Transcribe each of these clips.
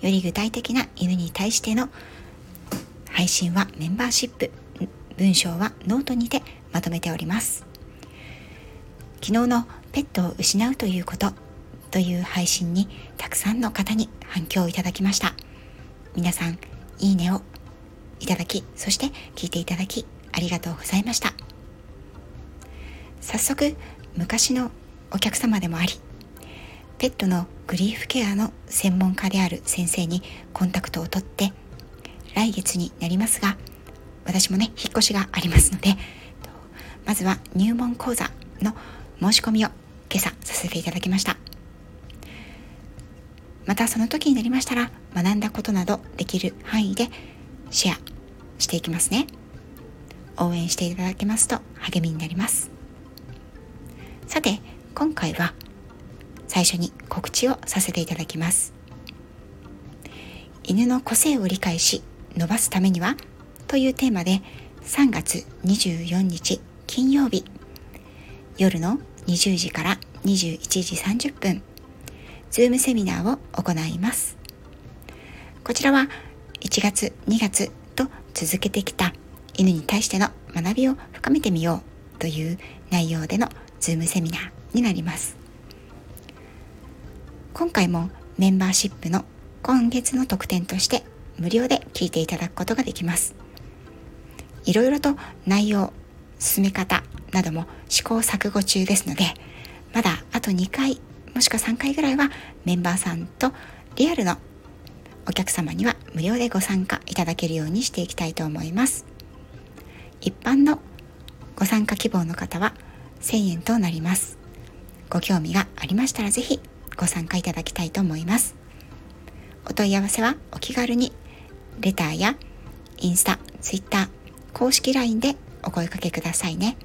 より具体的な犬に対しての配信はメンバーシップ文章はノートにてまとめております。昨日のペットを失うということという配信にたくさんの方に反響をいただきました。皆さんいいねをいただきそして聞いていただきありがとうございました。早速昔のお客様でもありペットのグリーフケアの専門家である先生にコンタクトを取って来月になりますが私もね引っ越しがありますのでまずは入門講座の申し込みを今朝させていただきました。またその時になりましたら学んだことなどできる範囲でシェアしていきますね。応援していただけますと励みになります。さて今回は最初に告知をさせていただきます。犬の個性を理解し伸ばすためにはというテーマで3月24日金曜日夜の20時から21時30分ズームセミナーを行います。こちらは1月2月と続けてきた犬に対しての学びを深めてみようという内容でのズームセミナーになります。今回もメンバーシップの今月の特典として無料で聞いていただくことができます。いろいろと内容進め方なども試行錯誤中ですのでまだあと2回もしくは3回ぐらいはメンバーさんとリアルのお客様には無料でご参加いただけるようにしていきたいと思います。一般のご参加希望の方は1000円となります。ご興味がありましたら是非ご参加いただきたいと思います。お問い合わせはお気軽にレターやインスタ、ツイッター、公式 LINE でお声かけくださいね。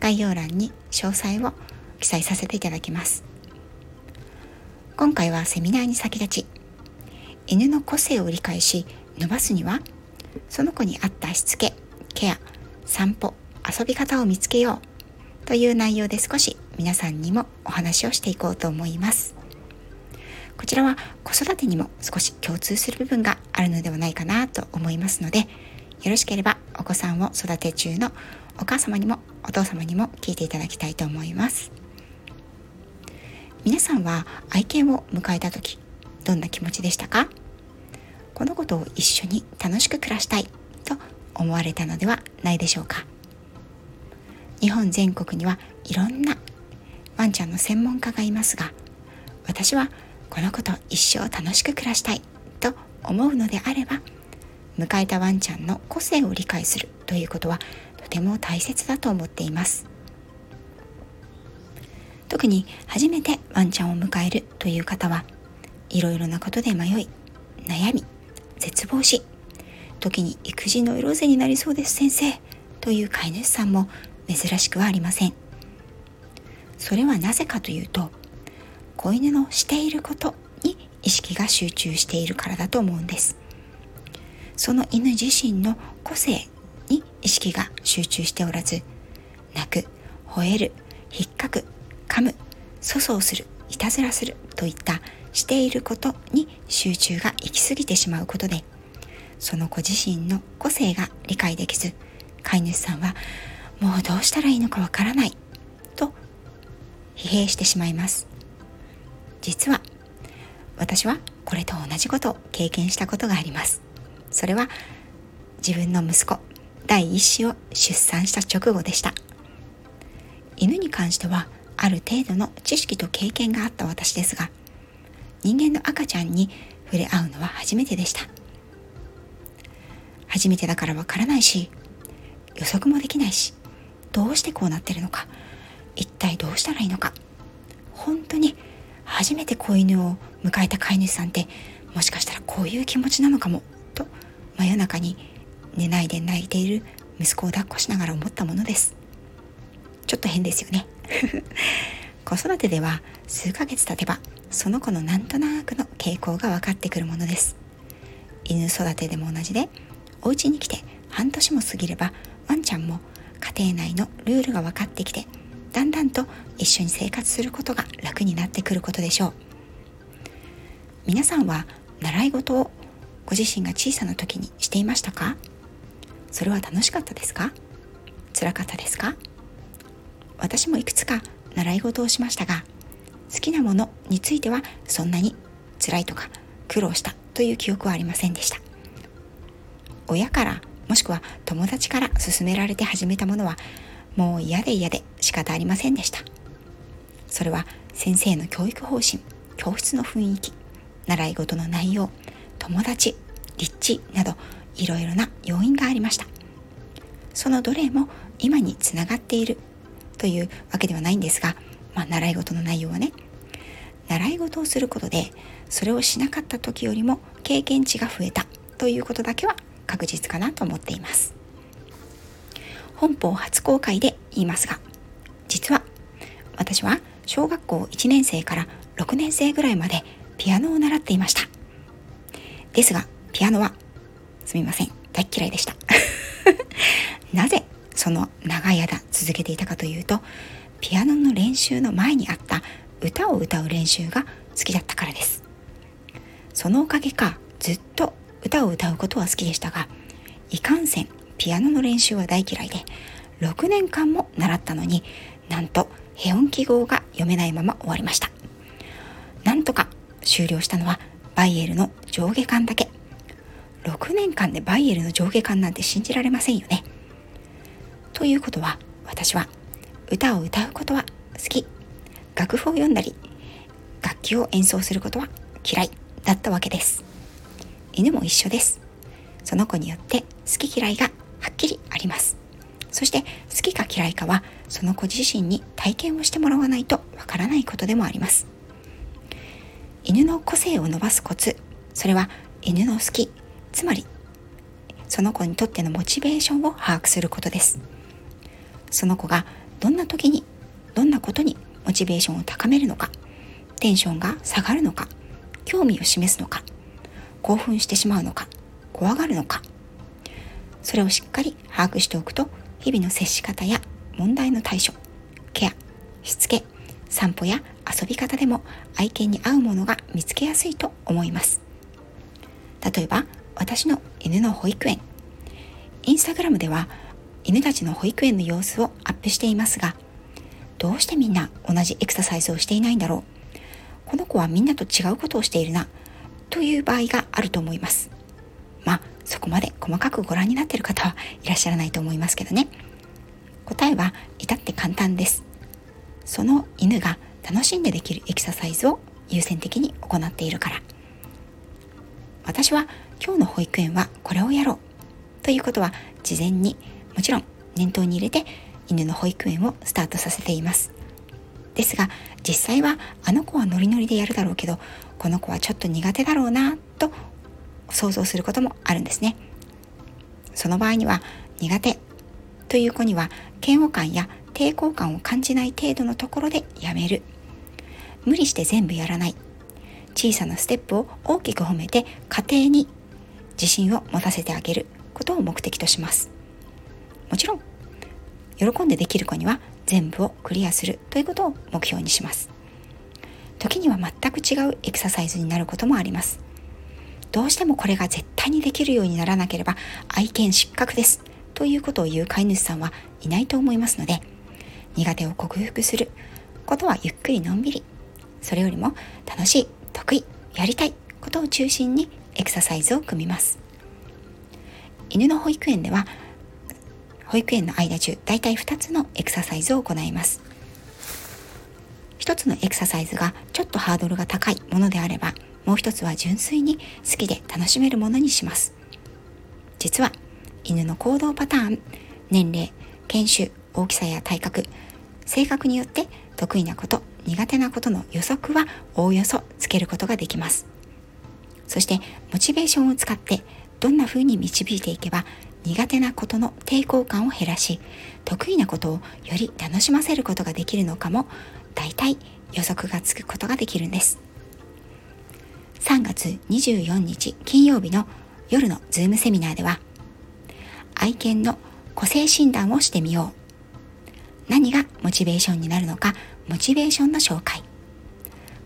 概要欄に詳細を記載させていただきます。今回はセミナーに先立ち犬の個性を理解し伸ばすにはその子に合ったしつけケア散歩遊び方を見つけようという内容で少し皆さんにもお話をしていこうと思います。こちらは子育てにも少し共通する部分があるのではないかなと思いますのでよろしければお子さんを育て中のお母様にもお父様にも聞いていただきたいと思います。皆さんは愛犬を迎えた時どんな気持ちでしたか？この子とを一緒に楽しく暮らしたいと思われたのではないでしょうか。日本全国にはいろんなワンちゃんの専門家がいますが私はこの子と一生楽しく暮らしたいと思うのであれば迎えたワンちゃんの個性を理解するということはとても大切だと思っています。特に初めてワンちゃんを迎えるという方はいろいろなことで迷い悩み絶望し時に育児の色瀬になりそうです先生。という飼い主さんも珍しくはありません。それはなぜかというと子犬のしていることに意識が集中しているからだと思うんです。その犬自身の個性に意識が集中しておらず泣く吠える引っかく噛む粗相するいたずらするといったしていることに集中が行き過ぎてしまうことでその子自身の個性が理解できず飼い主さんはもうどうしたらいいのかわからない。疲弊してしまいます。実は私はこれと同じことを経験したことがあります。それは自分の息子第一子を出産した直後でした。犬に関してはある程度の知識と経験があった私ですが人間の赤ちゃんに触れ合うのは初めてでした。初めてだからわからないし予測もできないしどうしてこうなってるのか一体どうしたらいいのか。本当に初めて子犬を迎えた飼い主さんってもしかしたらこういう気持ちなのかもと真夜中に寝ないで泣いている息子を抱っこしながら思ったものです。ちょっと変ですよね。子育てでは数ヶ月経てばその子のなんとなくの傾向が分かってくるものです。犬育てでも同じでお家に来て半年も過ぎればワンちゃんも家庭内のルールが分かってきてだんだんと一緒に生活することが楽になってくることでしょう。皆さんは習い事をご自身が小さな時にしていましたか？それは楽しかったですか？辛かったですか？私もいくつか習い事をしましたが好きなものについてはそんなに辛いとか苦労したという記憶はありませんでした。親からもしくは友達から勧められて始めたものはもう嫌で嫌で仕方ありませんでした。それは先生の教育方針教室の雰囲気習い事の内容友達立地などいろいろな要因がありました。そのどれも今につながっているというわけではないんですが、まあ、習い事の内容はね習い事をすることでそれをしなかった時よりも経験値が増えたということだけは確実かなと思っています。本邦初公開で言いますが実は私は小学校1年生から6年生ぐらいまでピアノを習っていました。ですがピアノはすみません大嫌いでした。なぜその長い間続けていたかというとピアノの練習の前にあった歌を歌う練習が好きだったからです。そのおかげかずっと歌を歌うことは好きでしたがいかんせんピアノの練習は大嫌いで6年間も習ったのになんとヘ音記号が読めないまま終わりました。なんとか終了したのはバイエルの上下巻だけ。6年間でバイエルの上下巻なんて信じられませんよね。ということは私は歌を歌うことは好き。楽譜を読んだり楽器を演奏することは嫌い。だったわけです。犬も一緒です。その子によって好き嫌いがはっきりあります。そして好きか嫌いかはその子自身に体験をしてもらわないとわからないことでもあります。犬の個性を伸ばすコツそれは犬の好きつまりその子にとってのモチベーションを把握することです。その子がどんな時にどんなことにモチベーションを高めるのかテンションが下がるのか興味を示すのか興奮してしまうのか怖がるのかそれをしっかり把握しておくと日々の接し方や問題の対処ケアしつけ散歩や遊び方でも愛犬に合うものが見つけやすいと思います。例えば私の犬の保育園。インスタグラムでは犬たちの保育園の様子をアップしていますがどうしてみんな同じエクササイズをしていないんだろう。この子はみんなと違うことをしているなという場合があると思います。そこまで細かくご覧になっている方はいらっしゃらないと思いますけどね。答えは至って簡単です。その犬が楽しんでできるエクササイズを優先的に行っているから。私は今日の保育園はこれをやろうということは事前にもちろん念頭に入れて犬の保育園をスタートさせています。ですが実際はあの子はノリノリでやるだろうけどこの子はちょっと苦手だろうなと想像することもあるんですね。その場合には苦手という子には嫌悪感や抵抗感を感じない程度のところでやめる。無理して全部やらない。小さなステップを大きく褒めて家庭に自信を持たせてあげることを目的とします。もちろん喜んでできる子には全部をクリアするということを目標にします。時には全く違うエクササイズになることもあります。どうしてもこれが絶対にできるようにならなければ愛犬失格です。ということを言う飼い主さんはいないと思いますので苦手を克服する。ことはゆっくりのんびり。それよりも楽しい得意やりたいことを中心にエクササイズを組みます。犬の保育園では保育園の間中だいたい2つのエクササイズを行います。1つのエクササイズがちょっとハードルが高いものであればもう1つは純粋に好きで楽しめるものにします。実は犬の行動パターン年齢犬種大きさや体格性格によって得意なこと苦手なことの予測はおおよそつけることができます。そしてモチベーションを使ってどんな風に導いていけば苦手なことの抵抗感を減らし得意なことをより楽しませることができるのかも大体予測がつくことができるんです。3月24日金曜日の夜のズームセミナーでは愛犬の個性診断をしてみよう。何がモチベーションになるのかモチベーションの紹介。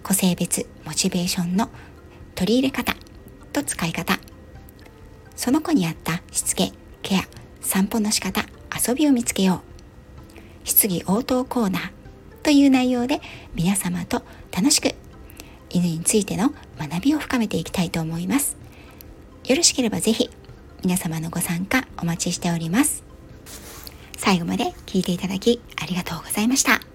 個性別モチベーションの取り入れ方と使い方。その子に合ったしつけケア散歩の仕方遊びを見つけよう。質疑応答コーナーという内容で皆様と楽しく犬についての学びを深めていきたいと思います。よろしければぜひ皆様のご参加お待ちしております。最後まで聞いていただきありがとうございました。